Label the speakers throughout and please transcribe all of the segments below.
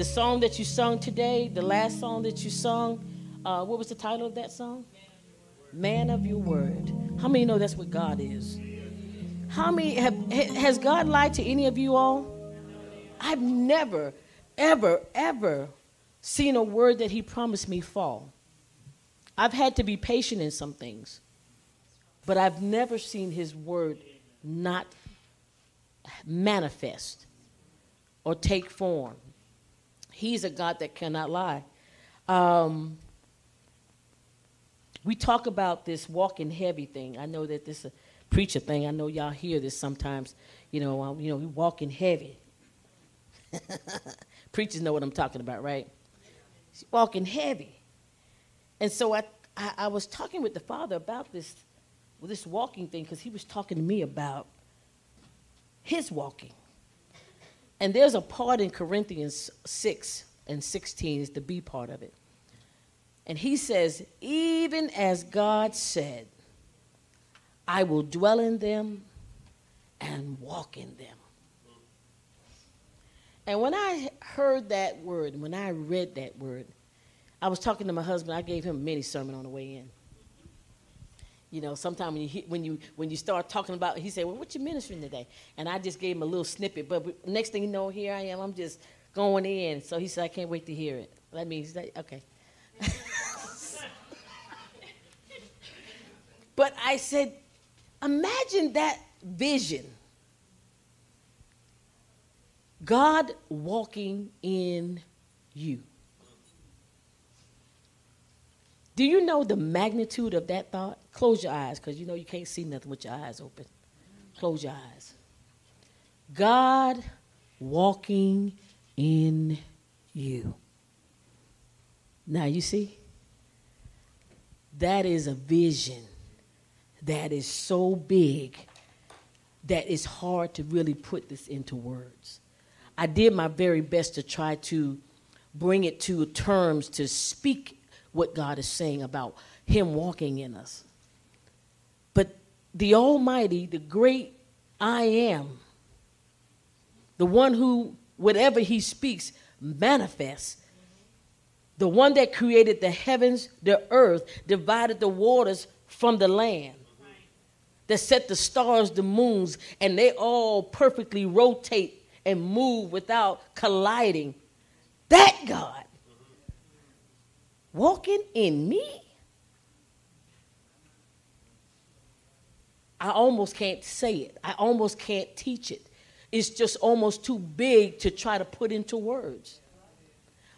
Speaker 1: The song that you sung today, the last song that you sung, uh, what was the title of that song? Man of your word. How many know that's what God is? How many have, has God lied to any of you all? I've never, ever, ever seen a word that He promised me fall. I've had to be patient in some things, but I've never seen His word not manifest or take form. He's a God that cannot lie. Um, we talk about this walking heavy thing. I know that this is a preacher thing. I know y'all hear this sometimes. You know, um, you know, we walking heavy. Preachers know what I'm talking about, right? He's walking heavy. And so I, I, I was talking with the father about this, this walking thing because he was talking to me about his walking. And there's a part in Corinthians 6 and 16 is the B part of it. And he says, even as God said, I will dwell in them and walk in them. And when I heard that word, when I read that word, I was talking to my husband. I gave him a mini sermon on the way in. You know, sometimes when you when you when you start talking about, he said, "Well, what you ministering today?" And I just gave him a little snippet. But next thing you know, here I am. I'm just going in. So he said, "I can't wait to hear it." That means that okay. but I said, imagine that vision. God walking in you. Do you know the magnitude of that thought? Close your eyes because you know you can't see nothing with your eyes open. Close your eyes. God walking in you. Now you see? That is a vision that is so big that it's hard to really put this into words. I did my very best to try to bring it to terms to speak what God is saying about Him walking in us. But the Almighty, the great I am, the one who, whatever He speaks, manifests, the one that created the heavens, the earth, divided the waters from the land, that set the stars, the moons, and they all perfectly rotate and move without colliding. That God walking in me. I almost can't say it. I almost can't teach it. It's just almost too big to try to put into words.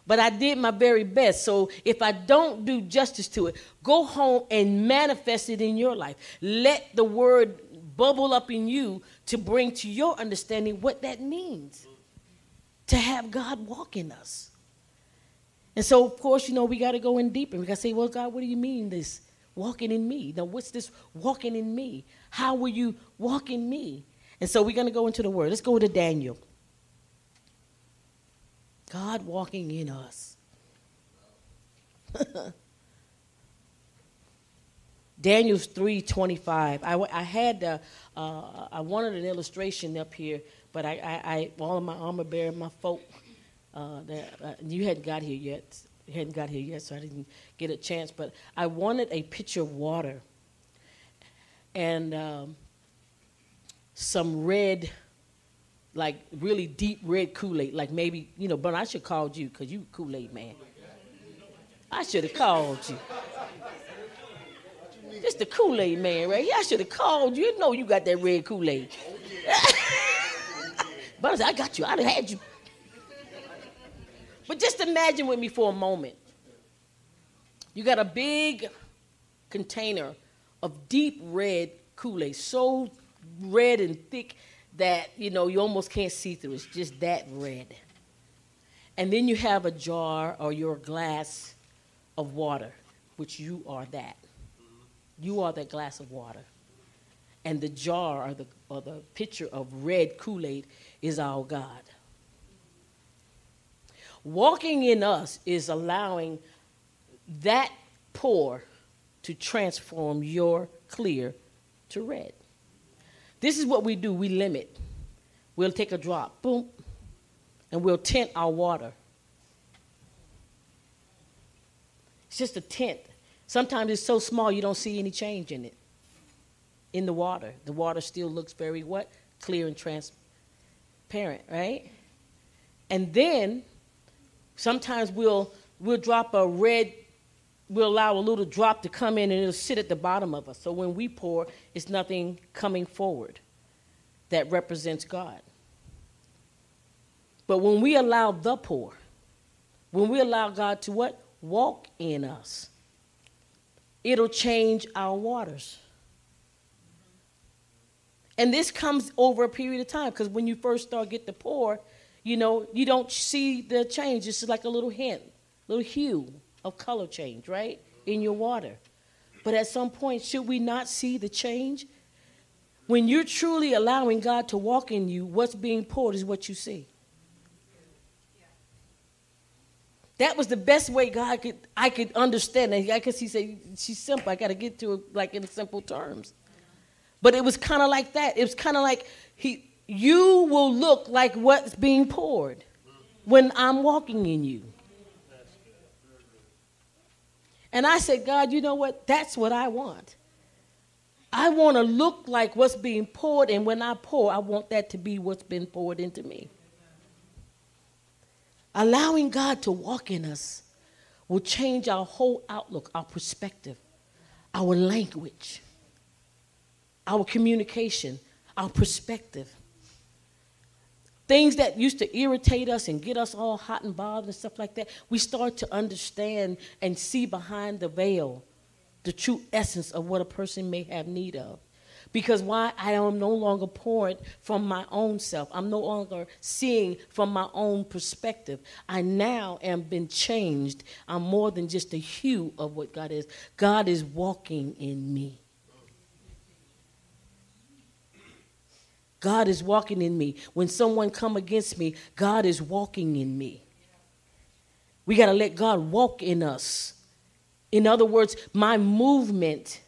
Speaker 1: But I did my very best. So if I don't do justice to it, go home and manifest it in your life. Let the word bubble up in you to bring to your understanding what that means to have God walk in us. And so, of course, you know, we got to go in deeper. We got to say, well, God, what do you mean this walking in me? Now, what's this walking in me? How will you walk in me? And so we're going to go into the word. Let's go to Daniel. God walking in us. Daniel's 3:25. I, I had uh, uh, I wanted an illustration up here, but I, I, I all of my armor bearer, my folk, uh, that, uh, you hadn't got here yet. You hadn't got here yet, so I didn't get a chance. But I wanted a pitcher of water and um, some red like really deep red Kool-Aid, like maybe, you know, but I should called you because you Kool-Aid man. I should have called you. Just the Kool-Aid man, right? I should have called you. You know you got that red Kool-Aid. but I said, I got you. I'd have had you. But just imagine with me for a moment. You got a big container of deep red Kool-Aid, so red and thick that you know you almost can't see through. It's just that red. And then you have a jar or your glass of water, which you are that. You are that glass of water. And the jar or the, or the pitcher of red Kool Aid is our God. Walking in us is allowing that pour to transform your clear to red. This is what we do we limit. We'll take a drop, boom, and we'll tint our water It's just a tint. Sometimes it's so small you don't see any change in it. In the water. The water still looks very what? Clear and transparent, right? And then sometimes we'll we'll drop a red we'll allow a little drop to come in and it'll sit at the bottom of us. So when we pour, it's nothing coming forward that represents God. But when we allow the pour, when we allow God to what? Walk in us, it'll change our waters. And this comes over a period of time because when you first start get the pour, you know, you don't see the change. It's like a little hint, little hue of color change, right? In your water. But at some point, should we not see the change? When you're truly allowing God to walk in you, what's being poured is what you see. That was the best way God could I could understand it. I guess he said she's simple. I got to get to it like in simple terms. But it was kind of like that. It was kind of like he you will look like what's being poured when I'm walking in you. And I said, God, you know what? That's what I want. I want to look like what's being poured, and when I pour, I want that to be what's been poured into me. Allowing God to walk in us will change our whole outlook, our perspective, our language, our communication, our perspective. Things that used to irritate us and get us all hot and bothered and stuff like that, we start to understand and see behind the veil the true essence of what a person may have need of. Because why? I am no longer pouring from my own self. I'm no longer seeing from my own perspective. I now am been changed. I'm more than just a hue of what God is. God is walking in me. God is walking in me. When someone come against me, God is walking in me. We got to let God walk in us. In other words, my movement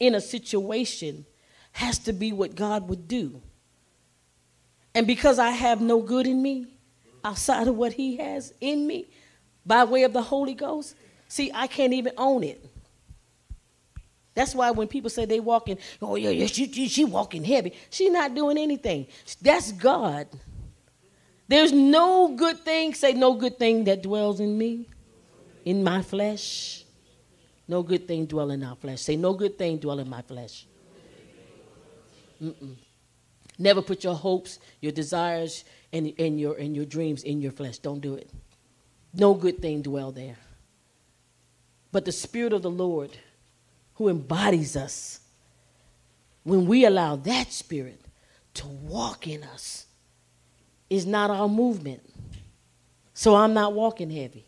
Speaker 1: in a situation has to be what God would do. And because I have no good in me outside of what He has in me by way of the Holy Ghost, see, I can't even own it. That's why when people say they walking, oh yeah, yeah, she, she, she walking heavy. She not doing anything. That's God. There's no good thing, say no good thing that dwells in me, in my flesh. No good thing dwell in our flesh. Say no good thing dwell in my flesh. Mm-mm. Never put your hopes, your desires, and, and, your, and your dreams in your flesh. Don't do it. No good thing dwell there. But the Spirit of the Lord who embodies us, when we allow that spirit to walk in us, is not our movement. So I'm not walking heavy.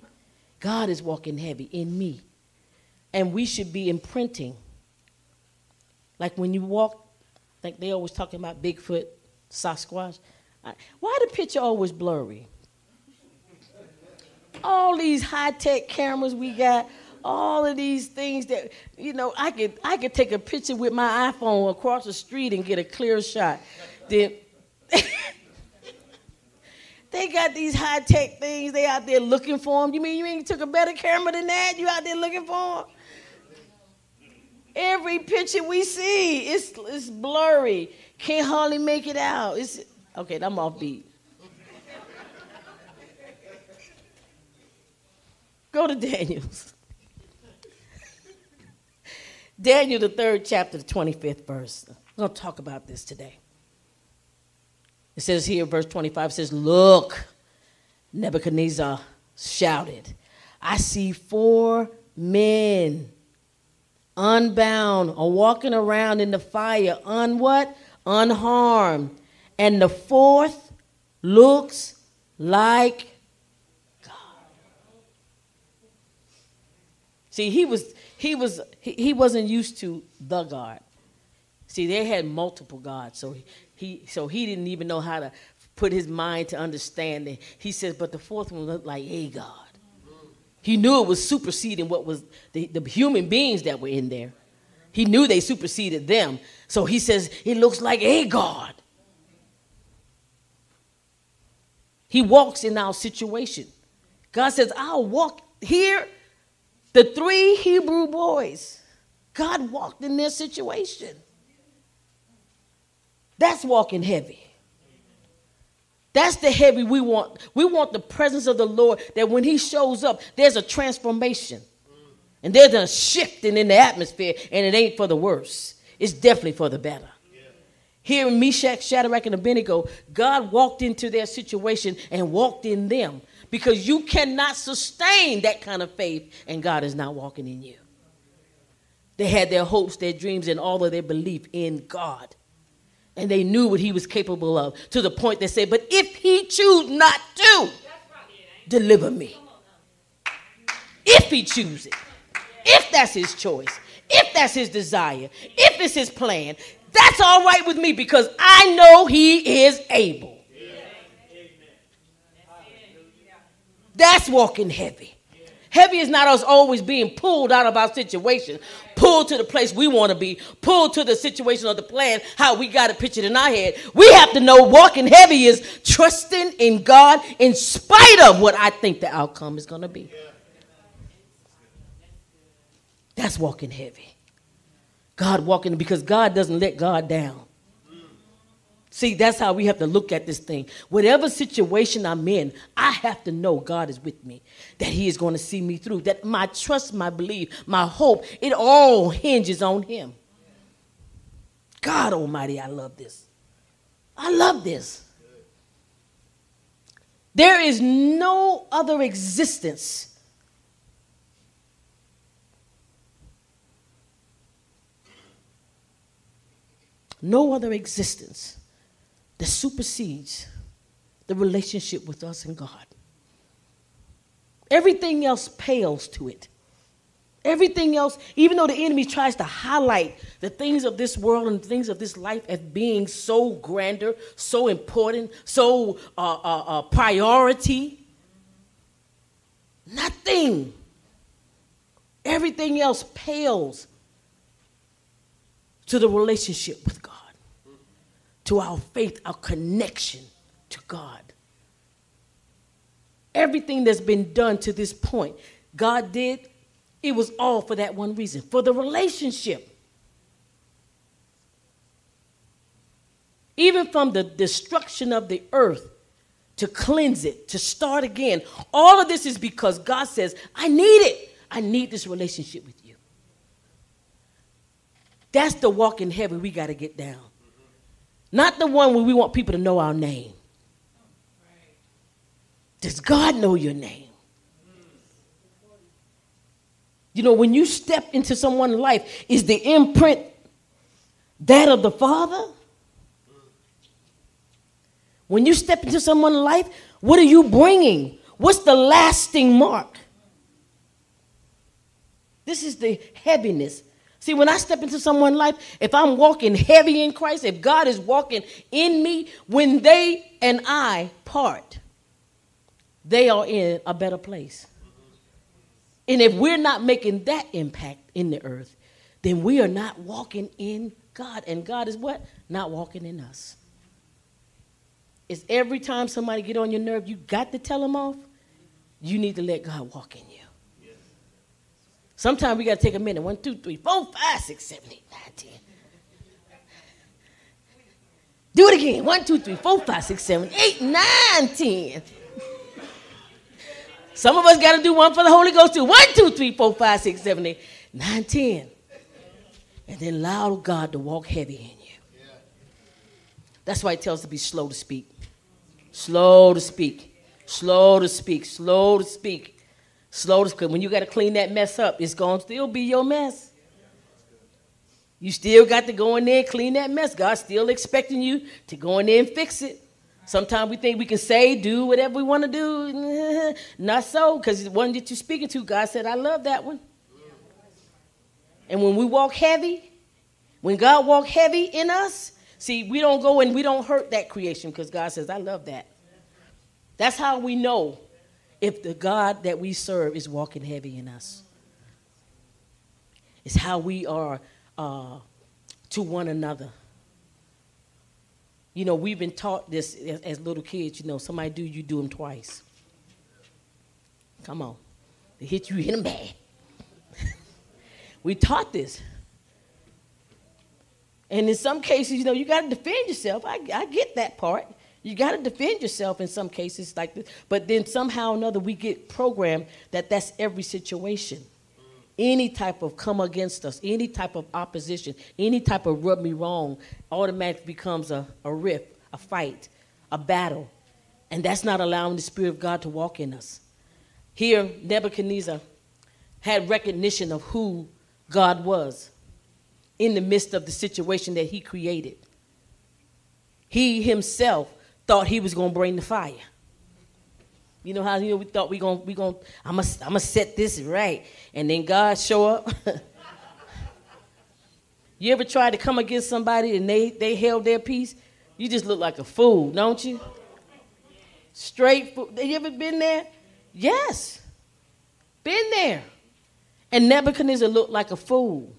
Speaker 1: God is walking heavy in me. And we should be imprinting. Like when you walk, like they always talking about Bigfoot, Sasquatch. Why the picture always blurry? All these high tech cameras we got, all of these things that you know I could I could take a picture with my iPhone across the street and get a clear shot. Then they got these high tech things. They out there looking for them. You mean you ain't took a better camera than that? You out there looking for them? Every picture we see, it's it's blurry. Can't hardly make it out. It's okay. I'm off beat. Go to Daniel's. Daniel, the third chapter, the 25th verse. We're going to talk about this today. It says here, verse 25 says, Look, Nebuchadnezzar shouted, I see four men unbound or walking around in the fire, un what? Unharmed. And the fourth looks like God. See, he was he was he, he wasn't used to the God. See, they had multiple gods, so he so he didn't even know how to put his mind to understand it. He says, but the fourth one looked like a God. He knew it was superseding what was the, the human beings that were in there. He knew they superseded them. So he says, it looks like a God. He walks in our situation. God says, I'll walk here The three Hebrew boys, God walked in their situation. That's walking heavy. That's the heavy we want. We want the presence of the Lord that when He shows up, there's a transformation. And there's a shifting in the atmosphere, and it ain't for the worse. It's definitely for the better. Here in Meshach, Shadrach, and Abednego, God walked into their situation and walked in them because you cannot sustain that kind of faith, and God is not walking in you. They had their hopes, their dreams, and all of their belief in God. And they knew what He was capable of to the point they said, But if He choose not to, deliver me. If He chooses, if that's His choice, if that's His desire, if it's His plan, that's all right with me because I know He is able. That's walking heavy. Heavy is not us always being pulled out of our situation, pulled to the place we want to be, pulled to the situation or the plan, how we got it pictured in our head. We have to know walking heavy is trusting in God in spite of what I think the outcome is going to be. That's walking heavy. God walking because God doesn't let God down. See, that's how we have to look at this thing. Whatever situation I'm in, I have to know God is with me, that He is going to see me through, that my trust, my belief, my hope, it all hinges on Him. God Almighty, I love this. I love this. There is no other existence no other existence that supersedes the relationship with us and God. Everything else pales to it. Everything else, even though the enemy tries to highlight the things of this world and things of this life as being so grander, so important, so uh, uh, uh, priority, nothing. Everything else pales to the relationship with God to our faith, our connection to God. Everything that's been done to this point, God did, it was all for that one reason for the relationship. Even from the destruction of the earth to cleanse it, to start again, all of this is because God says, I need it. I need this relationship with you. That's the walk in heaven we got to get down. Not the one where we want people to know our name. Does God know your name? You know, when you step into someone's life, is the imprint that of the Father? When you step into someone's life, what are you bringing? What's the lasting mark? This is the heaviness See, when I step into someone's life, if I'm walking heavy in Christ, if God is walking in me, when they and I part, they are in a better place. And if we're not making that impact in the earth, then we are not walking in God. And God is what? Not walking in us. It's every time somebody get on your nerve, you got to tell them off. You need to let God walk in you. Sometimes we got to take a minute. One, two, three, four, five, six, seven, eight, nine, ten. Do it again. One, two, three, four, five, six, seven, eight, nine, ten. Some of us got to do one for the Holy Ghost too. One, two, three, four, five, six, seven, eight, nine, ten. And then allow God to walk heavy in you. That's why it tells us to be slow to speak. Slow to speak. Slow to speak. Slow to speak. Slow to when you got to clean that mess up, it's going to still be your mess. You still got to go in there and clean that mess. God's still expecting you to go in there and fix it. Sometimes we think we can say, do whatever we want to do. Not so, because the one that you're speaking to, God said, I love that one. And when we walk heavy, when God walk heavy in us, see, we don't go and we don't hurt that creation because God says, I love that. That's how we know if the God that we serve is walking heavy in us. It's how we are uh, to one another. You know, we've been taught this as, as, little kids. You know, somebody do, you do them twice. Come on. They hit you, hit them bad. We taught this. And in some cases, you know, you got to defend yourself. I, I get that part. You got to defend yourself in some cases like this. But then somehow or another, we get programmed that that's every situation. Any type of come against us, any type of opposition, any type of rub me wrong automatically becomes a, a riff, a fight, a battle. And that's not allowing the Spirit of God to walk in us. Here, Nebuchadnezzar had recognition of who God was in the midst of the situation that he created. He himself thought he was going to bring the fire. You know how you know we thought we going we going I'm gonna I'm gonna set this right, and then God show up. you ever tried to come against somebody and they they held their peace? You just look like a fool, don't you? Straight fool. You ever been there? Yes, been there. And Nebuchadnezzar looked like a fool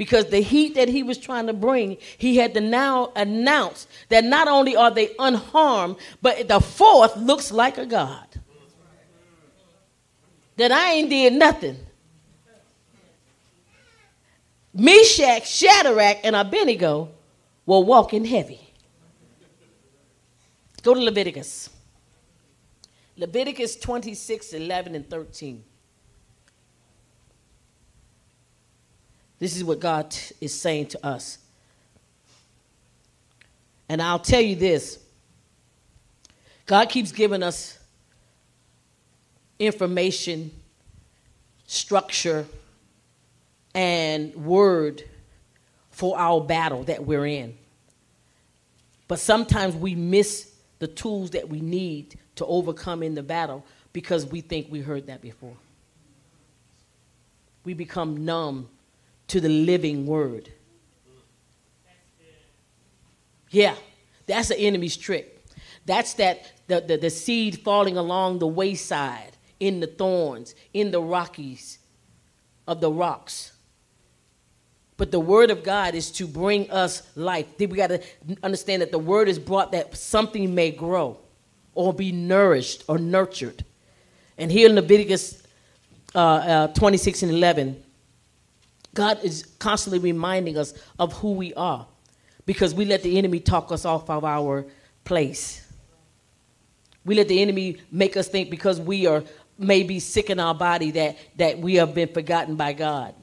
Speaker 1: because the heat that he was trying to bring, he had to now announce that not only are they unharmed, but the fourth looks like a God. That I ain't did nothing. Meshach, Shadrach, and Abednego were walking heavy. Go to Leviticus. Leviticus 26, 11, and 13. This is what God is saying to us. And I'll tell you this God keeps giving us information, structure, and word for our battle that we're in. But sometimes we miss the tools that we need to overcome in the battle because we think we heard that before. We become numb to the living word. Yeah, that's the enemy's trick. That's that the, the, the seed falling along the wayside, in the thorns, in the rockies of the rocks. But the word of God is to bring us life. We got to understand that the word is brought that something may grow or be nourished or nurtured. And here in Leviticus uh, uh, 26 and 11, God is constantly reminding us of who we are because we let the enemy talk us off of our place. We let the enemy make us think because we are maybe sick in our body that, that we have been forgotten by God,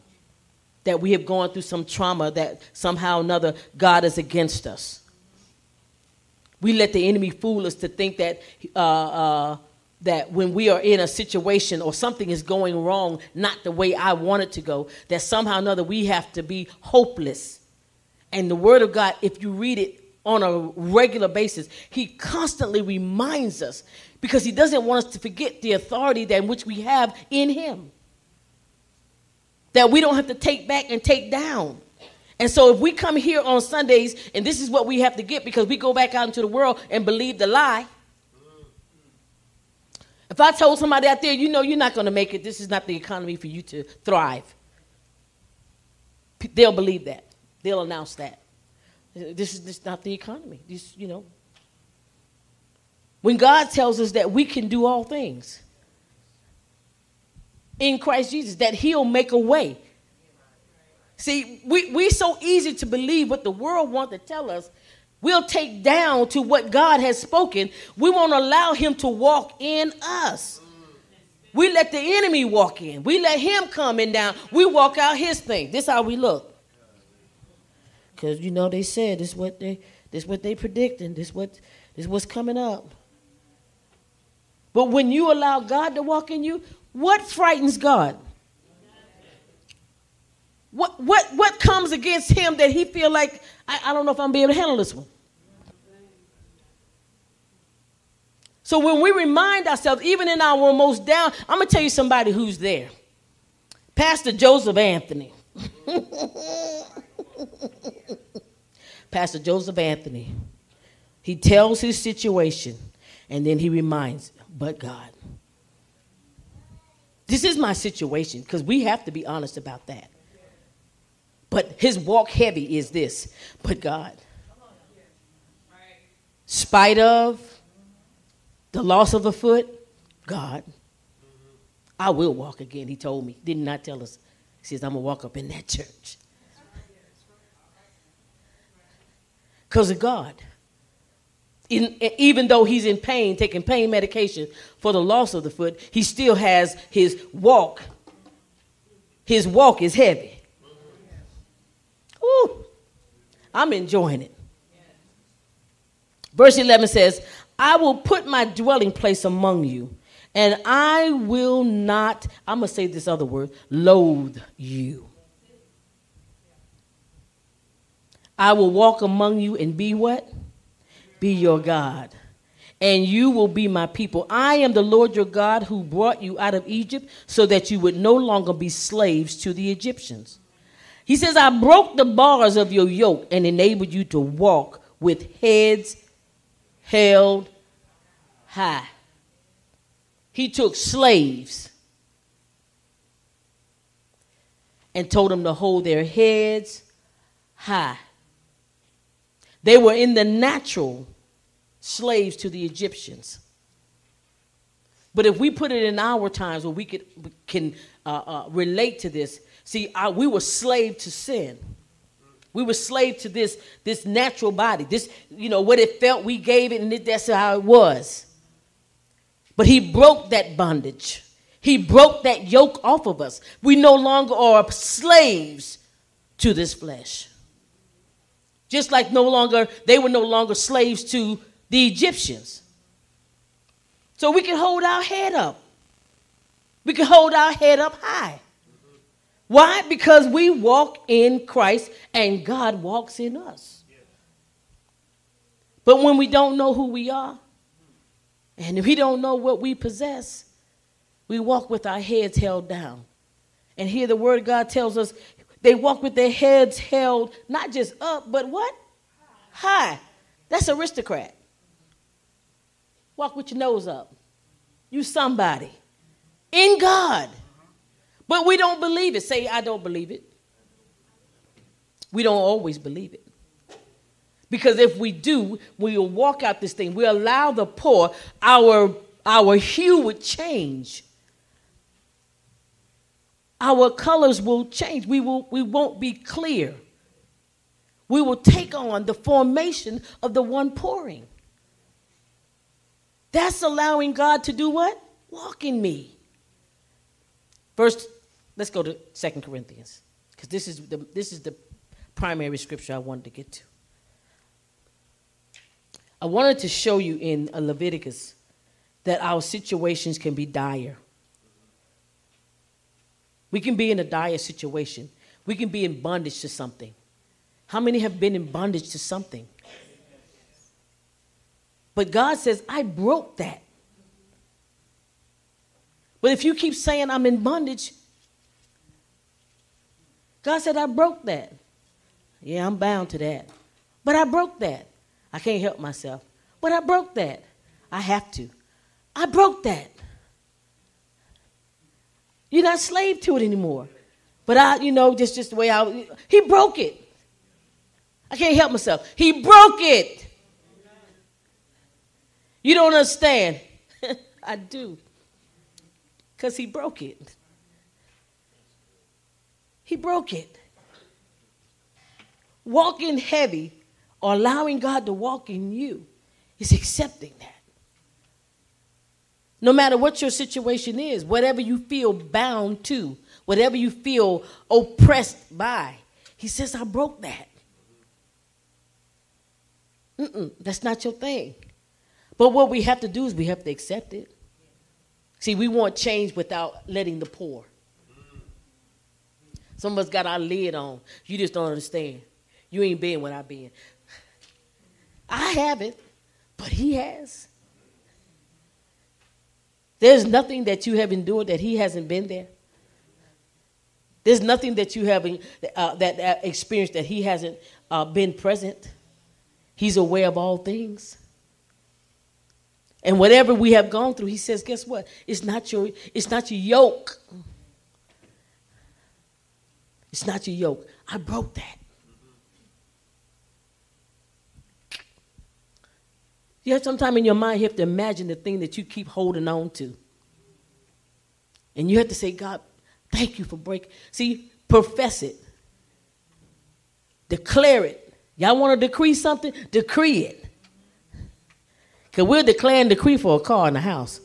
Speaker 1: that we have gone through some trauma, that somehow or another God is against us. We let the enemy fool us to think that uh, uh, that when we are in a situation or something is going wrong, not the way I want it to go, that somehow or another we have to be hopeless. And the Word of God, if you read it on a regular basis, He constantly reminds us because He doesn't want us to forget the authority that which we have in Him. That we don't have to take back and take down. And so if we come here on Sundays and this is what we have to get because we go back out into the world and believe the lie, if I told somebody out there, you know, you're not going to make it, this is not the economy for you to thrive, they'll believe that. They'll announce that. This is not the economy. This, you know. When God tells us that we can do all things in Christ Jesus, that He'll make a way. See, we, we so easy to believe what the world wants to tell us We'll take down to what God has spoken. We won't allow him to walk in us. We let the enemy walk in. We let him come in down. We walk out his thing. This is how we look. Because you know they said this what they this what they predicting. This what this what's coming up. But when you allow God to walk in you, what frightens God? What, what, what comes against him that he feel like, I, I don't know if I'm be able to handle this one? So when we remind ourselves, even in our most down, I'm to tell you somebody who's there. Pastor Joseph Anthony. Pastor Joseph Anthony. He tells his situation and then he reminds, but God. This is my situation because we have to be honest about that. But his walk heavy is this, but God. Spite of the loss of a foot, God. I will walk again, he told me. Did not tell us. He says, I'm going to walk up in that church. Because of God. In, even though he's in pain, taking pain medication for the loss of the foot, he still has his walk. His walk is heavy. I'm enjoying it. Verse 11 says, I will put my dwelling place among you, and I will not, I'm going to say this other word, loathe you. I will walk among you and be what? Be your God. And you will be my people. I am the Lord your God who brought you out of Egypt so that you would no longer be slaves to the Egyptians. He says, I broke the bars of your yoke and enabled you to walk with heads held high. He took slaves and told them to hold their heads high. They were in the natural slaves to the Egyptians. But if we put it in our times where we could, can uh, uh, relate to this, see, I, we were slave to sin. We were slave to this, this natural body. This, you know, what it felt, we gave it, and it, that's how it was. But he broke that bondage. He broke that yoke off of us. We no longer are slaves to this flesh. Just like no longer, they were no longer slaves to the Egyptians. So we can hold our head up. We can hold our head up high. Why? Because we walk in Christ and God walks in us. But when we don't know who we are, and we don't know what we possess, we walk with our heads held down. And here the word of God tells us they walk with their heads held not just up, but what? High. That's aristocrat. Walk with your nose up. You somebody. In God. But we don't believe it. Say, I don't believe it. We don't always believe it. Because if we do, we will walk out this thing. We allow the pour, our, our hue would change. Our colors will change. We, will, we won't be clear. We will take on the formation of the one pouring. That's allowing God to do what? Walk in me. First, let's go to Second Corinthians, because this is the this is the primary scripture I wanted to get to. I wanted to show you in uh, Leviticus that our situations can be dire. We can be in a dire situation. We can be in bondage to something. How many have been in bondage to something? But God says, I broke that. But if you keep saying I'm in bondage, God said, I broke that. Yeah, I'm bound to that. But I broke that. I can't help myself. But I broke that. I have to. I broke that. You're not slave to it anymore. But I, you know, just, just the way I, he broke it. I can't help myself. He broke it. You don't understand. I do. Because he broke it. He broke it. Walking heavy or allowing God to walk in you is accepting that. No matter what your situation is, whatever you feel bound to, whatever you feel oppressed by, he says, I broke that. Mm-mm, that's not your thing. But what we have to do is we have to accept it. See, we want change without letting the pour. Some of us got our lid on. You just don't understand. You ain't been what I've been. I haven't, but he has. There's nothing that you have endured that he hasn't been there. There's nothing that you have uh, that, that experienced that he hasn't uh, been present. He's aware of all things. And whatever we have gone through, he says, guess what? It's not your, it's not your yoke. It's not your yoke. I broke that. You have sometime in your mind, you have to imagine the thing that you keep holding on to. And you have to say, God, thank you for breaking. See, profess it, declare it. Y'all want to decree something? Decree it. Because we'll declare and decree for a car in the house.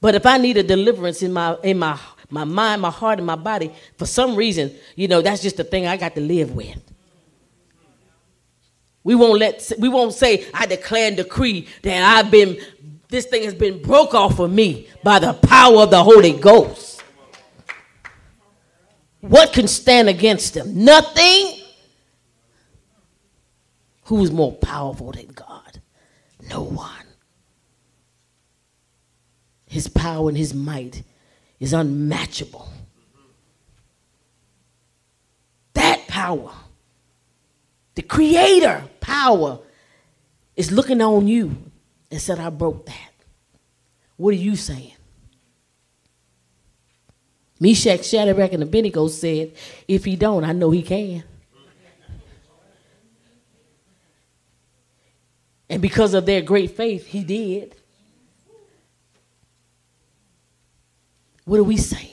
Speaker 1: But if I need a deliverance in my in my my mind, my heart, and my body, for some reason, you know, that's just the thing I got to live with. We won't let we won't say I declare and decree that I've been this thing has been broke off of me by the power of the Holy Ghost. What can stand against them? Nothing. Who is more powerful than God? No one. His power and his might is unmatchable. That power the creator power is looking on you and said, I broke that. What are you saying? Meshach, Shadrach, and Abednego said, If he don't, I know he can. And because of their great faith, he did. What are we saying?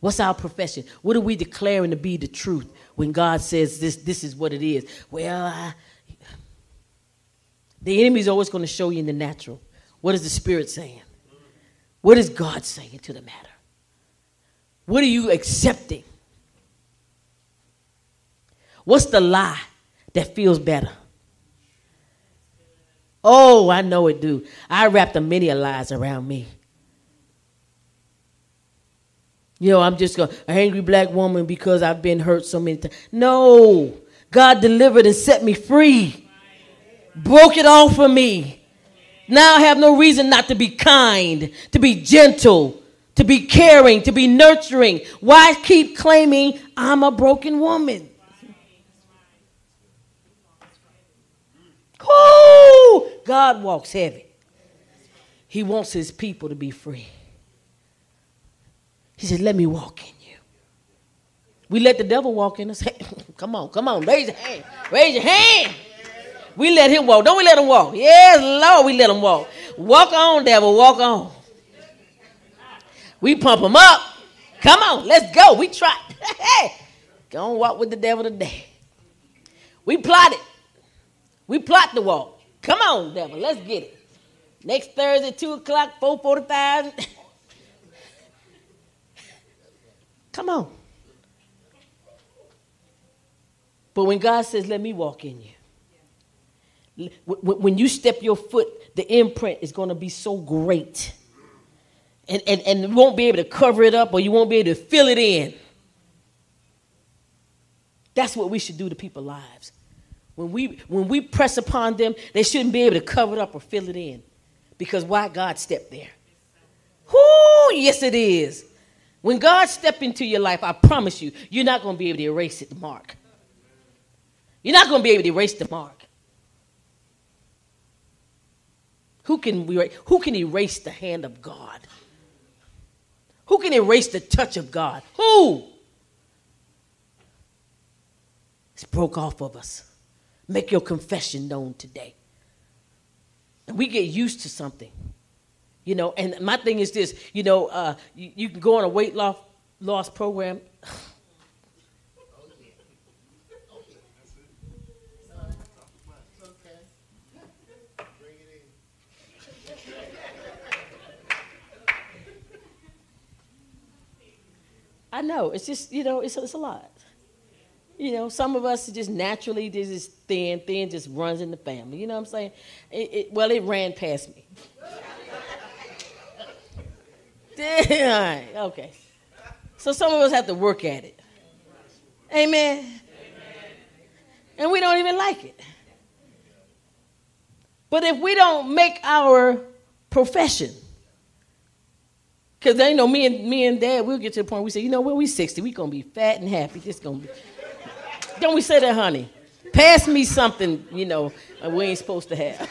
Speaker 1: What's our profession? What are we declaring to be the truth? when God says this, this is what it is. Well, I, the enemy is always going to show you in the natural. What is the Spirit saying? What is God saying to the matter? What are you accepting? What's the lie that feels better? Oh, I know it do. I wrapped a many lies around me. You know, I'm just an angry black woman because I've been hurt so many times. No, God delivered and set me free, broke it all for me. Now I have no reason not to be kind, to be gentle, to be caring, to be nurturing. Why keep claiming I'm a broken woman? Oh, God walks heavy. He wants his people to be free. He said, Let me walk in you. We let the devil walk in us. come on, come on, raise your hand. Raise your hand. We let him walk. Don't we let him walk? Yes, Lord, we let him walk. Walk on, devil, walk on. We pump him up. Come on, let's go. We try. hey, go on walk with the devil today. We plot it. We plot the walk. Come on, devil, let's get it. Next Thursday, 2 o'clock, 445. Come on. But when God says, let me walk in you, when you step your foot, the imprint is going to be so great. And, and, and you won't be able to cover it up or you won't be able to fill it in. That's what we should do to people's lives. When we, when we press upon them, they shouldn't be able to cover it up or fill it in. Because why God stepped there? Whoo, yes it is. When God step into your life, I promise you, you're not going to be able to erase it, the mark. You're not going to be able to erase the mark. Who can, who can erase the hand of God? Who can erase the touch of God? Who? It's broke off of us. Make your confession known today. And we get used to something. You know, and my thing is this, you know, uh, you, you, can go on a weight loss, loss program. I know it's just you know it's, it's a lot. You know, some of us just naturally just thin, thin just runs in the family. You know what I'm saying? It, it, well, it ran past me. Okay. So some of us have to work at it. Amen. Amen. And we don't even like it. But if we don't make our profession, because they know me and me and dad, we'll get to the point we say, you know what, we 60, we gonna be fat and happy. Just gonna be don't we say that, honey? Pass me something, you know, uh, we ain't supposed to have.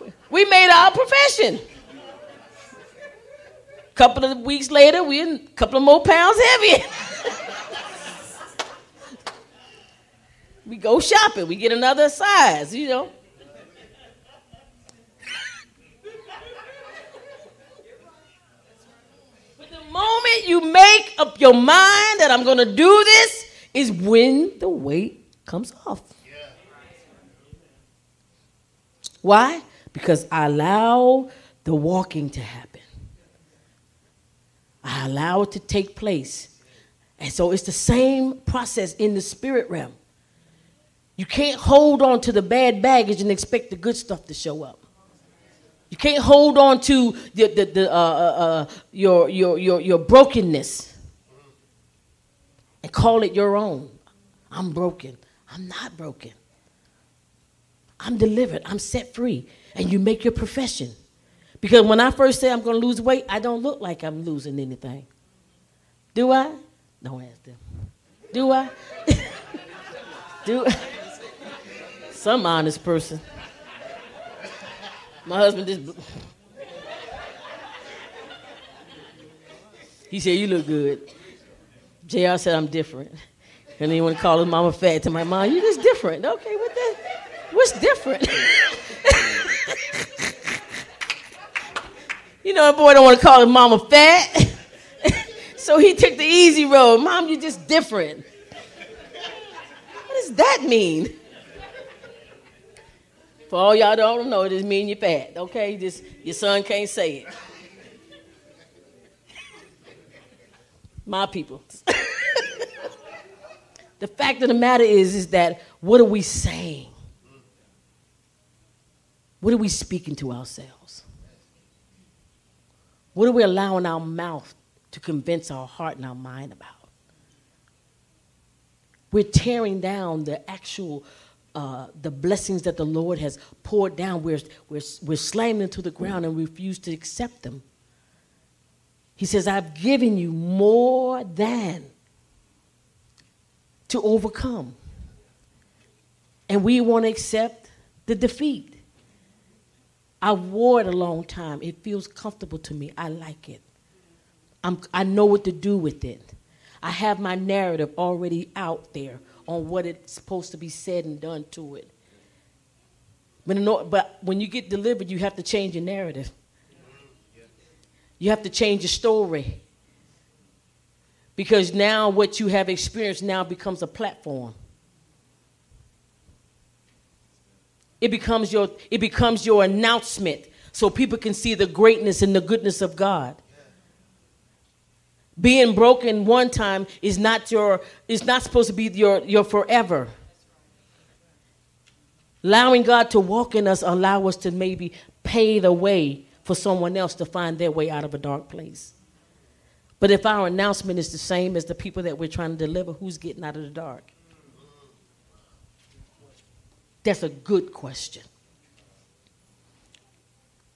Speaker 1: we made our profession. Couple of weeks later, we're a couple of more pounds heavier. we go shopping, we get another size, you know. but the moment you make up your mind that I'm going to do this is when the weight comes off. Why? Because I allow the walking to happen. I allow it to take place. And so it's the same process in the spirit realm. You can't hold on to the bad baggage and expect the good stuff to show up. You can't hold on to the, the, the, uh, uh, uh, your, your, your, your brokenness and call it your own. I'm broken. I'm not broken. I'm delivered. I'm set free. And you make your profession. Because when I first say I'm going to lose weight, I don't look like I'm losing anything. Do I? Don't ask them. Do I? Do I? Some honest person. My husband just. He said, You look good. JR said, I'm different. And then he want to call his mama fat to my mom. You just different. Okay, what the? What's different? you know, a boy don't want to call his mama fat. so he took the easy road. Mom, you're just different. What does that mean? For all y'all don't know, it just mean you're fat. Okay, just your son can't say it. My people. the fact of the matter is, is that what are we saying? What are we speaking to ourselves? What are we allowing our mouth to convince our heart and our mind about? We're tearing down the actual uh, the blessings that the Lord has poured down. We're, we're, we're slamming them to the ground and refuse to accept them. He says, I've given you more than to overcome. And we want to accept the defeat. I wore it a long time. It feels comfortable to me. I like it. I'm, I know what to do with it. I have my narrative already out there on what it's supposed to be said and done to it. But, but when you get delivered, you have to change your narrative. You have to change your story. Because now what you have experienced now becomes a platform. It becomes your, it becomes your announcement so people can see the greatness and the goodness of God. Being broken one time is not your is not supposed to be your, your forever. Allowing God to walk in us allow us to maybe pay the way for someone else to find their way out of a dark place. But if our announcement is the same as the people that we're trying to deliver, who's getting out of the dark? That's a good question.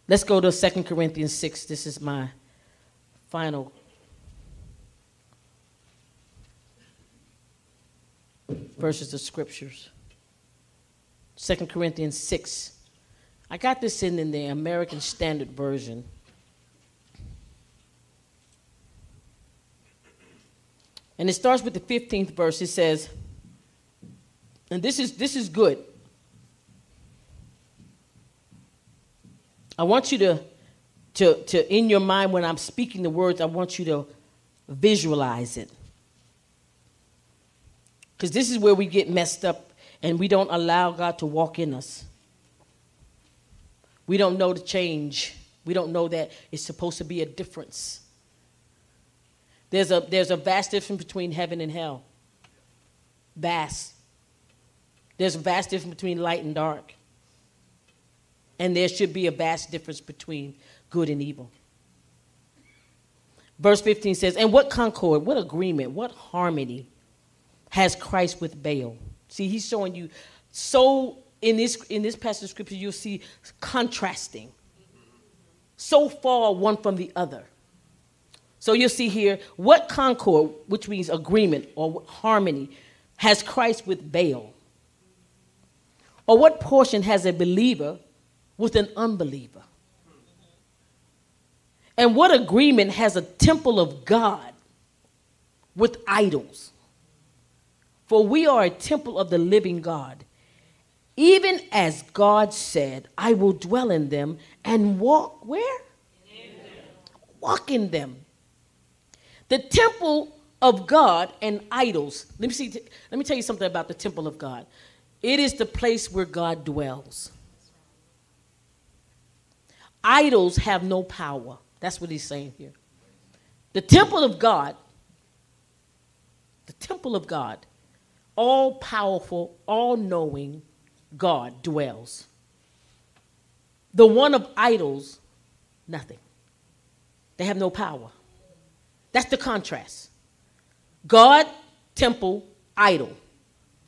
Speaker 1: Let's go to 2 Corinthians 6. This is my final verses of scriptures. 2 Corinthians 6. I got this in, in the American Standard Version. And it starts with the 15th verse. It says, and this is this is good. I want you to, to, to, in your mind, when I'm speaking the words, I want you to visualize it. Because this is where we get messed up and we don't allow God to walk in us. We don't know the change. We don't know that it's supposed to be a difference. There's a, there's a vast difference between heaven and hell. Vast. There's a vast difference between light and dark. And there should be a vast difference between good and evil. Verse 15 says, And what concord, what agreement, what harmony has Christ with Baal? See, he's showing you so in this in this passage of scripture, you'll see contrasting. So far one from the other. So you'll see here what concord, which means agreement or harmony, has Christ with Baal? Or what portion has a believer with an unbeliever? And what agreement has a temple of God with idols? For we are a temple of the living God. Even as God said, I will dwell in them and walk where? Walk in them. The temple of God and idols. Let me see. Let me tell you something about the temple of God. It is the place where God dwells. Idols have no power. That's what he's saying here. The temple of God, the temple of God, all powerful, all knowing God dwells. The one of idols, nothing. They have no power. That's the contrast. God, temple, idol.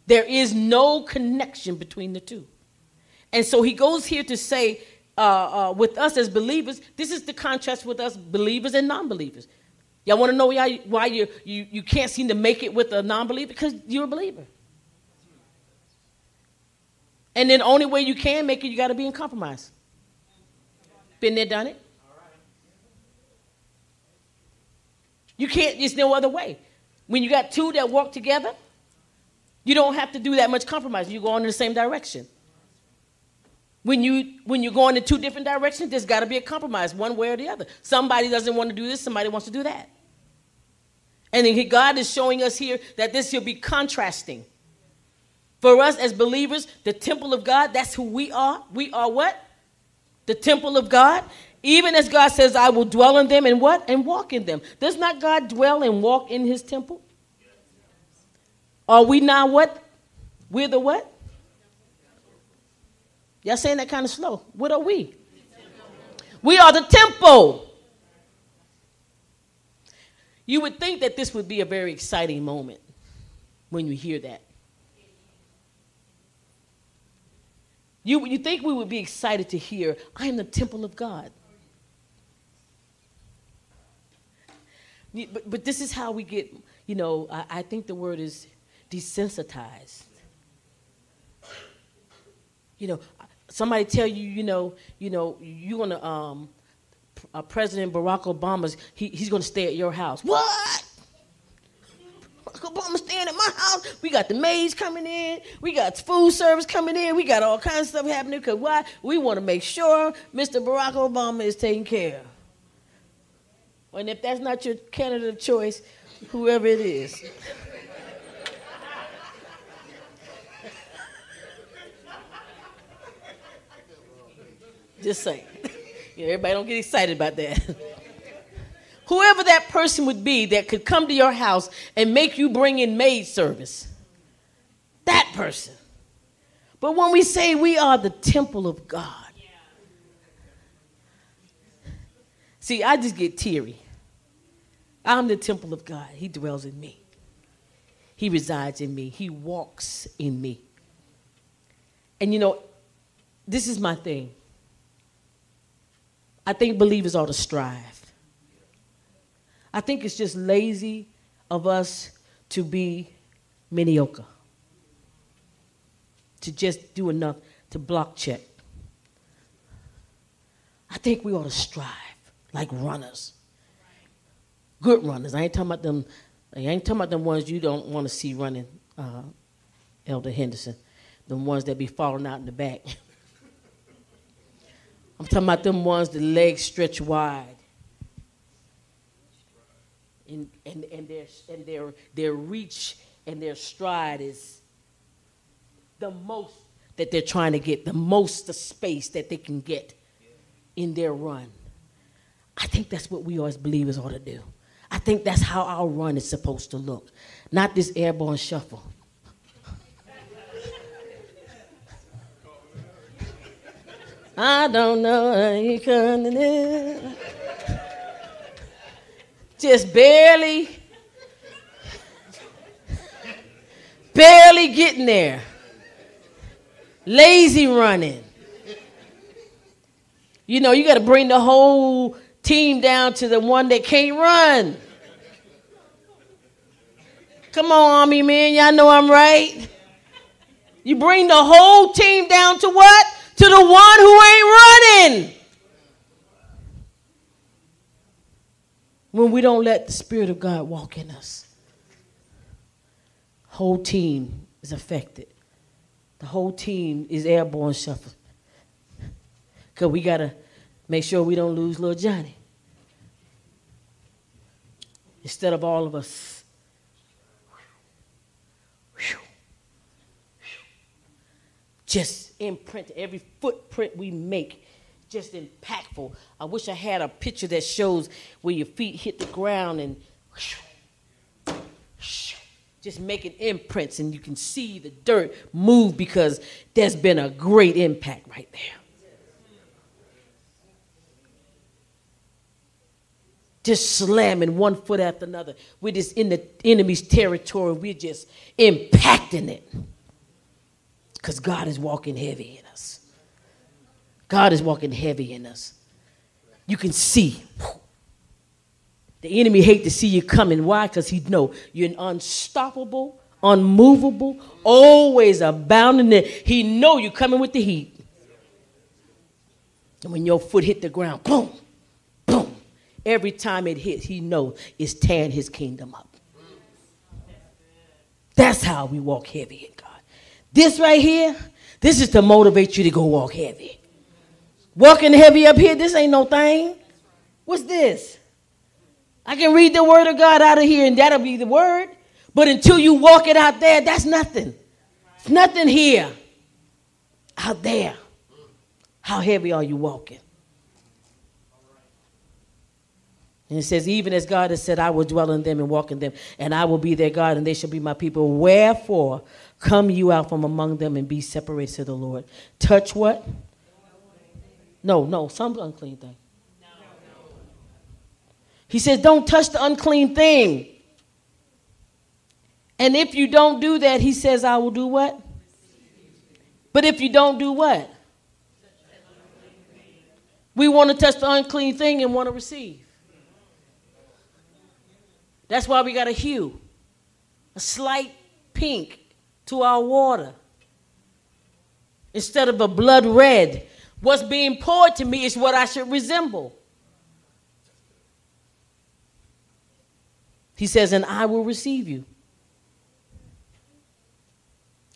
Speaker 1: There is no connection between the two. And so he goes here to say, uh, uh, with us as believers, this is the contrast with us believers and non believers. Y'all want to know why, why you, you, you can't seem to make it with a non believer? Because you're a believer. And then the only way you can make it, you got to be in compromise. Been there, done it. You can't, there's no other way. When you got two that work together, you don't have to do that much compromise. You go in the same direction. When you when you're going in two different directions, there's got to be a compromise, one way or the other. Somebody doesn't want to do this, somebody wants to do that. And then God is showing us here that this will be contrasting. For us as believers, the temple of God, that's who we are. We are what? The temple of God. Even as God says, I will dwell in them and what? And walk in them. Does not God dwell and walk in his temple? Are we now what? We're the what? Y'all saying that kind of slow. What are we? We are the temple. You would think that this would be a very exciting moment when you hear that. You, you think we would be excited to hear, I am the temple of God. But, but this is how we get, you know, I, I think the word is desensitized. You know, somebody tell you, you know, you know, you're gonna, um, uh, President Barack Obama's, he, he's gonna stay at your house. What? Barack Obama staying at my house. We got the maids coming in. We got food service coming in. We got all kinds of stuff happening. Cause why? We want to make sure Mr. Barack Obama is taken care of. And if that's not your candidate of choice, whoever it is. Just saying. You know, everybody don't get excited about that. Whoever that person would be that could come to your house and make you bring in maid service. That person. But when we say we are the temple of God, see, I just get teary. I'm the temple of God. He dwells in me, He resides in me, He walks in me. And you know, this is my thing. I think believers ought to strive. I think it's just lazy of us to be mediocre, to just do enough to block check. I think we ought to strive like runners, good runners. I ain't talking about them. I ain't talking about them ones you don't want to see running, uh, Elder Henderson. The ones that be falling out in the back. I'm talking about them ones the legs stretch wide. And, and, and, their, and their, their reach and their stride is the most that they're trying to get, the most the space that they can get in their run. I think that's what we as believers ought to do. I think that's how our run is supposed to look, not this airborne shuffle. I don't know how you coming in. Just barely, barely getting there. Lazy running. You know, you got to bring the whole team down to the one that can't run. Come on, Army man, y'all know I'm right. You bring the whole team down to what? To the one who ain't running. When we don't let the Spirit of God walk in us, whole team is affected. The whole team is airborne shuffle. Because we got to make sure we don't lose little Johnny. instead of all of us. Just imprint every footprint we make, just impactful. I wish I had a picture that shows where your feet hit the ground and just making imprints and you can see the dirt move because there's been a great impact right there. Just slamming one foot after another. We're just in the enemy's territory. We're just impacting it. Because God is walking heavy in us. God is walking heavy in us. You can see. The enemy hate to see you coming. Why? Because he know you're unstoppable, unmovable, always abounding. It. He know you coming with the heat. And when your foot hit the ground, boom, boom. Every time it hits, he know it's tearing his kingdom up. That's how we walk heavy in God. This right here, this is to motivate you to go walk heavy. Walking heavy up here, this ain't no thing. What's this? I can read the word of God out of here and that'll be the word. But until you walk it out there, that's nothing. It's nothing here. Out there. How heavy are you walking? And it says, even as God has said, I will dwell in them and walk in them, and I will be their God, and they shall be my people. Wherefore, come you out from among them and be separated to the Lord. Touch what? No, no, some unclean thing. He says, don't touch the unclean thing. And if you don't do that, he says, I will do what? But if you don't do what? We want to touch the unclean thing and want to receive. That's why we got a hue, a slight pink to our water instead of a blood red. What's being poured to me is what I should resemble. He says, and I will receive you.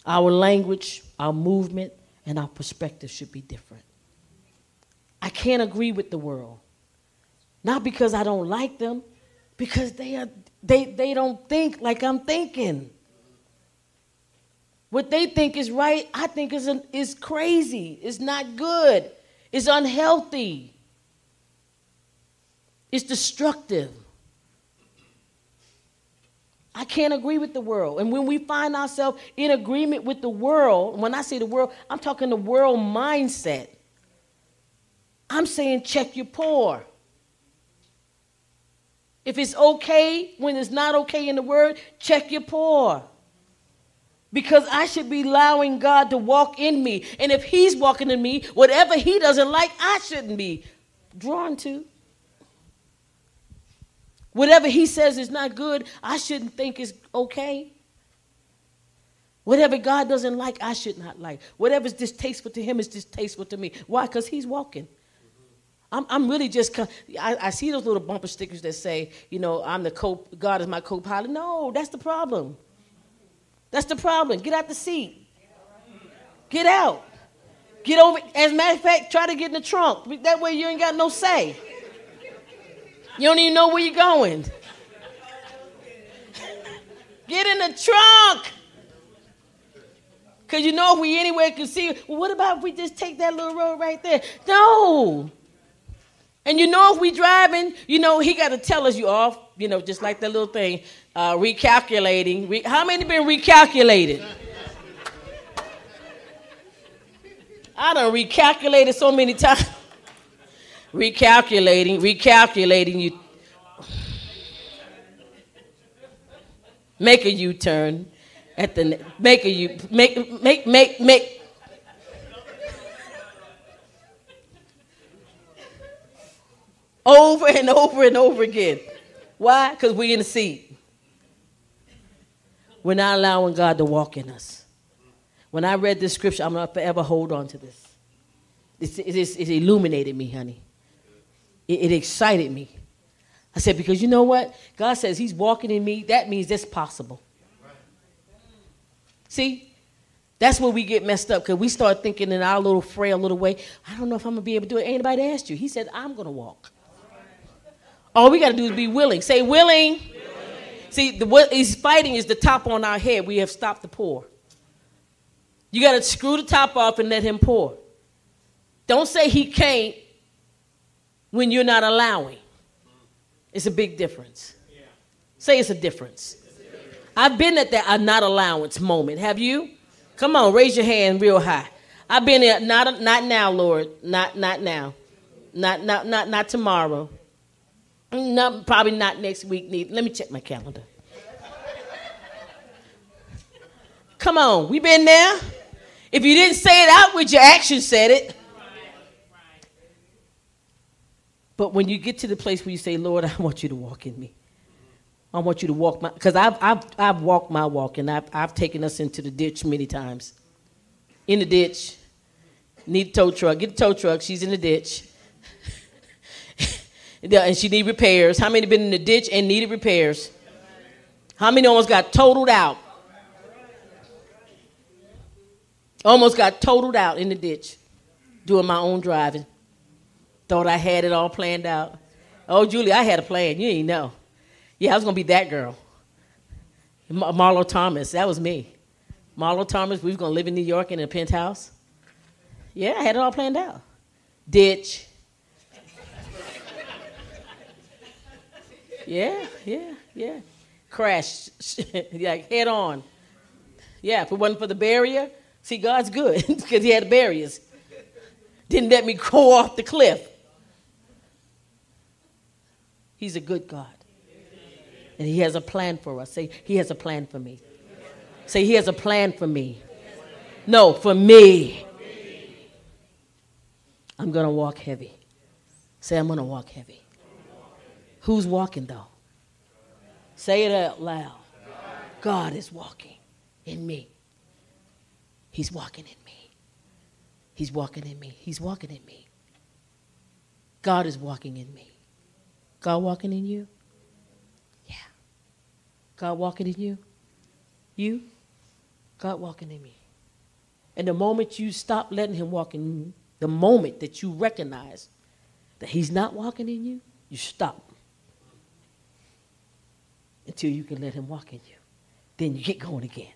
Speaker 1: Our language, our movement, and our perspective should be different. I can't agree with the world. Not because I don't like them, because they, are, they, they don't think like I'm thinking. What they think is right, I think is, an, is crazy. It's not good. It's unhealthy. It's destructive. I can't agree with the world. And when we find ourselves in agreement with the world, when I say the world, I'm talking the world mindset. I'm saying check your pour. If it's okay when it's not okay in the word, check your pour. Because I should be allowing God to walk in me. And if He's walking in me, whatever He doesn't like, I shouldn't be drawn to. Whatever he says is not good, I shouldn't think is okay. Whatever God doesn't like, I should not like. Whatever's distasteful to him is distasteful to me. Why? Because he's walking. I'm, I'm really just, I, I see those little bumper stickers that say, you know, I'm the co, God is my co pilot. No, that's the problem. That's the problem. Get out the seat. Get out. Get over, as a matter of fact, try to get in the trunk. That way you ain't got no say. You don't even know where you're going. Get in the trunk. Because you know if we anywhere can see, well, what about if we just take that little road right there? No. And you know if we driving, you know, he got to tell us you off, you know, just like that little thing, uh, recalculating. Re- how many been recalculated? I done recalculated so many times recalculating, recalculating, you make a U-turn at the make a U make make make make over and over and over again. Why? Because we're in the seat. We're not allowing God to walk in us. When I read this scripture, I'm going to forever hold on to this. It's, it illuminated me, honey. It, it excited me. I said, because you know what? God says He's walking in me. That means it's possible. See? That's where we get messed up because we start thinking in our little frail little way, I don't know if I'm going to be able to do it. Anybody asked you? He said, I'm going to walk. All we got to do is be willing. Say, willing. willing. See, the, what he's fighting is the top on our head. We have stopped the pour. You got to screw the top off and let him pour. Don't say he can't when you're not allowing. It's a big difference. Yeah. Say it's a difference. I've been at that not allowance moment. Have you? Come on, raise your hand real high. I've been there. Not not now, Lord. Not not now. Not not not not tomorrow. Not probably not next week. Neither. Let me check my calendar. Come on, we been there. If you didn't say it out with your action, said it. But when you get to the place where you say, Lord, I want you to walk in me. I want you to walk my, because I've, I've, I've walked my walk and I've, I've taken us into the ditch many times. In the ditch. Need a tow truck. Get a tow truck. She's in the ditch. And she need repairs. How many been in the ditch and needed repairs? How many almost got totaled out? Almost got totaled out in the ditch doing my own driving. Thought I had it all planned out. Oh, Julie, I had a plan. You ain't know. Yeah, I was going to be that girl. Mar- Marlo Thomas, that was me. Marlo Thomas, we was going to live in New York in a penthouse. Yeah, I had it all planned out. Ditch. Yeah, yeah, yeah. Crash, like head on. Yeah, if it wasn't for the barrier, see, God's good because He had barriers. Didn't let me go off the cliff. He's a good God. And He has a plan for us. Say, He has a plan for me. Say, He has a plan for me. No, for me. I'm going to walk heavy. Say, I'm going to walk heavy. Who's walking though? Say it out loud. God is walking in me. He's walking in me. He's walking in me. He's walking in me. God is walking in me. God walking in you? Yeah. God walking in you? You? God walking in me. And the moment you stop letting him walk in you, the moment that you recognize that he's not walking in you, you stop until you can let him walk in you. Then you get going again.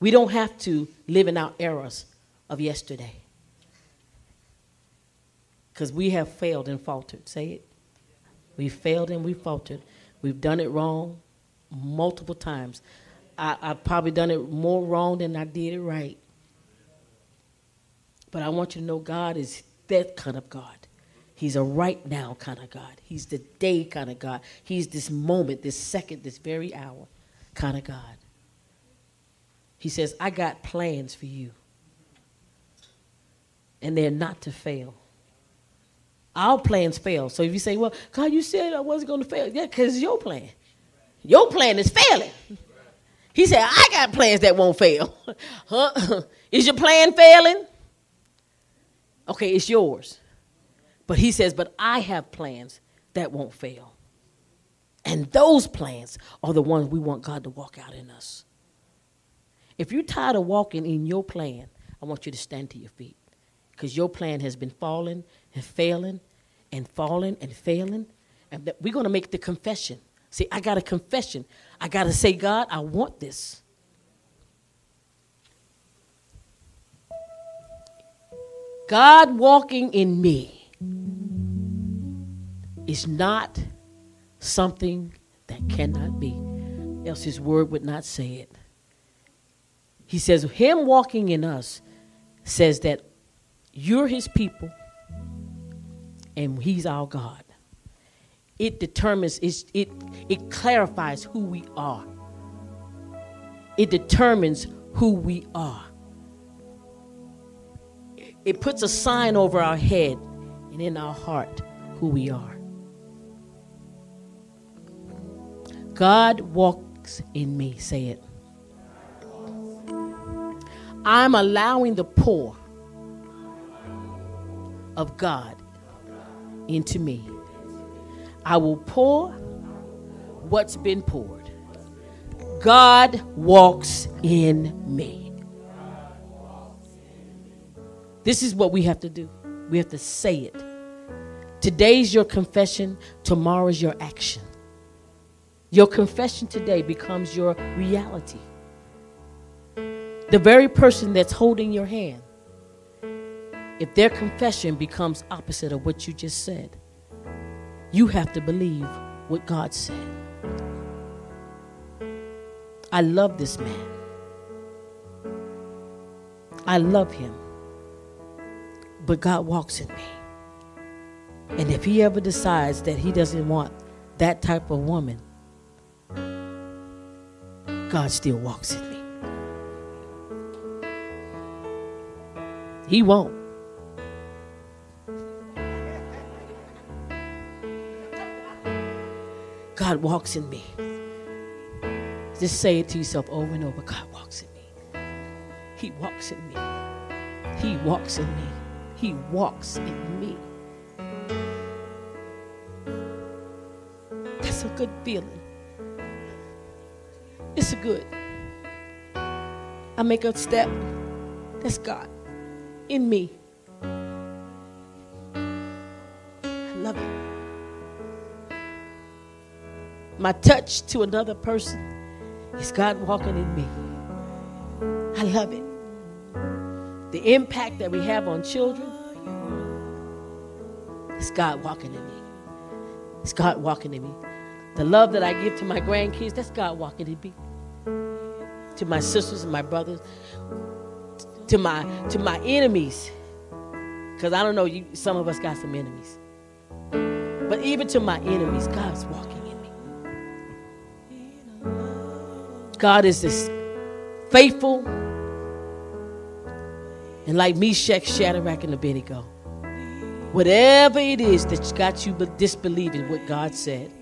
Speaker 1: We don't have to live in our errors of yesterday because we have failed and faltered. Say it. We failed and we faltered. We've done it wrong multiple times. I, I've probably done it more wrong than I did it right. But I want you to know God is that kind of God. He's a right now kind of God. He's the day kind of God. He's this moment, this second, this very hour kind of God. He says, I got plans for you. And they're not to fail. Our plans fail. So if you say, well, God, you said I wasn't going to fail. Yeah, because your plan. Your plan is failing. He said, I got plans that won't fail. huh? Is your plan failing? Okay, it's yours. But he says, but I have plans that won't fail. And those plans are the ones we want God to walk out in us. If you're tired of walking in your plan, I want you to stand to your feet because your plan has been falling and failing and falling and failing. And we're going to make the confession. See, I got a confession. I got to say, God, I want this. God walking in me is not something that cannot be, else his word would not say it. He says, Him walking in us says that you're his people and he's our God. It determines, it, it, clarifies who we are. It determines who we are. It puts a sign over our head and in our heart who we are. God walks in me, say it. I'm allowing the pour of God into me. I will pour what's been poured. God walks in me. This is what we have to do. We have to say it. Today's your confession, tomorrow's your action. Your confession today becomes your reality. The very person that's holding your hand, if their confession becomes opposite of what you just said, you have to believe what God said. I love this man. I love him. But God walks in me. And if he ever decides that he doesn't want that type of woman, God still walks in me. He won't. God walks in me. Just say it to yourself over and over God walks in me. He walks in me. He walks in me. He walks in me. That's a good feeling. It's good. I make a step. That's God in me. I love it. My touch to another person is God walking in me. I love it. The impact that we have on children is God walking in me. It's God walking in me. The love that I give to my grandkids, that's God walking in me. To my sisters and my brothers, to my to my enemies. Because I don't know, you, some of us got some enemies. But even to my enemies, God's walking in me. God is this faithful and like Meshach, Shadrach, and Abednego. Whatever it is that's got you disbelieving what God said,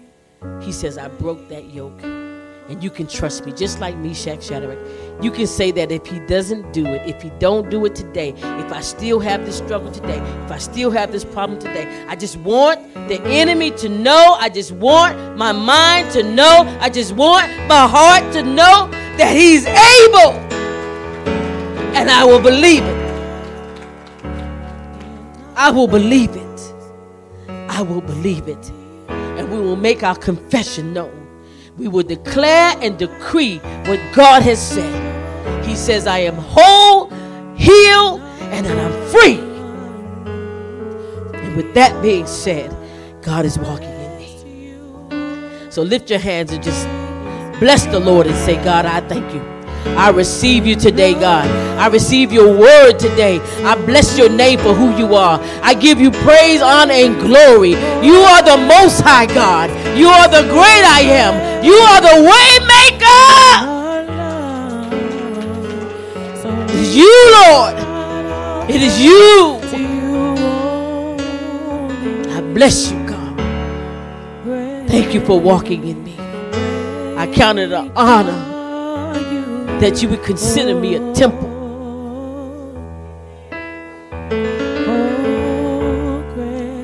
Speaker 1: he says, I broke that yoke. And you can trust me, just like Meshach, Shadrach. You can say that if he doesn't do it, if he don't do it today, if I still have this struggle today, if I still have this problem today, I just want the enemy to know. I just want my mind to know. I just want my heart to know that he's able. And I will believe it. I will believe it. I will believe it we will make our confession known. We will declare and decree what God has said. He says, I am whole, healed, and I'm free. And with that being said, God is walking in me. So lift your hands and just bless the Lord and say, God, I thank you. I receive you today, God. I receive your word today. I bless your name for who you are. I give you praise, honor, and glory. You are the most high God. You are the great I am. You are the way maker. It is you, Lord. It is you. I bless you, God. Thank you for walking in me. I count it an honor that you would consider me a temple.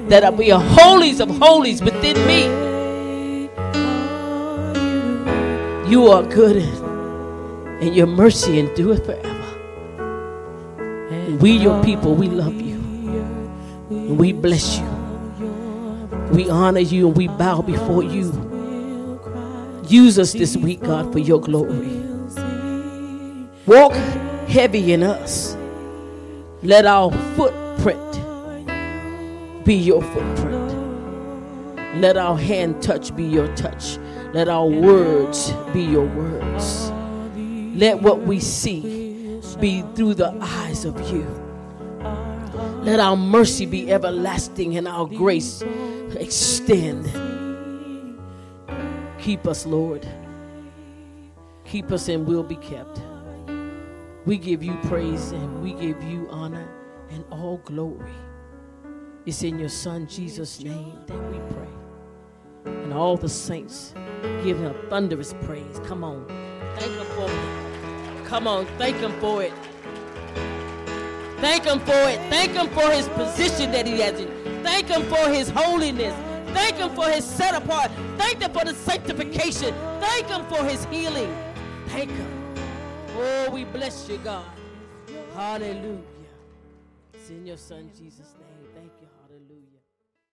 Speaker 1: That I be a holies of holies within me. You are good and your mercy endureth forever. And we, your people, we love you. And we bless you. We honor you and we bow before you. Use us this week, God, for your glory. Walk heavy in us. Let our footprint be your footprint. Let our hand touch be your touch. Let our words be your words. Let what we see be through the eyes of you. Let our mercy be everlasting and our grace extend. Keep us, Lord. Keep us and we'll be kept. We give you praise and we give you honor and all glory. It's in your Son Jesus' name that we pray. And all the saints give him a thunderous praise. Come on. Thank him for it. Come on. Thank him for it. Thank him for it. Thank him for his position that he has in. Thank him for his holiness. Thank him for his set apart. Thank him for the sanctification. Thank him for his healing. Thank him. Oh, we bless you, God. Hallelujah. It's in your son Jesus'.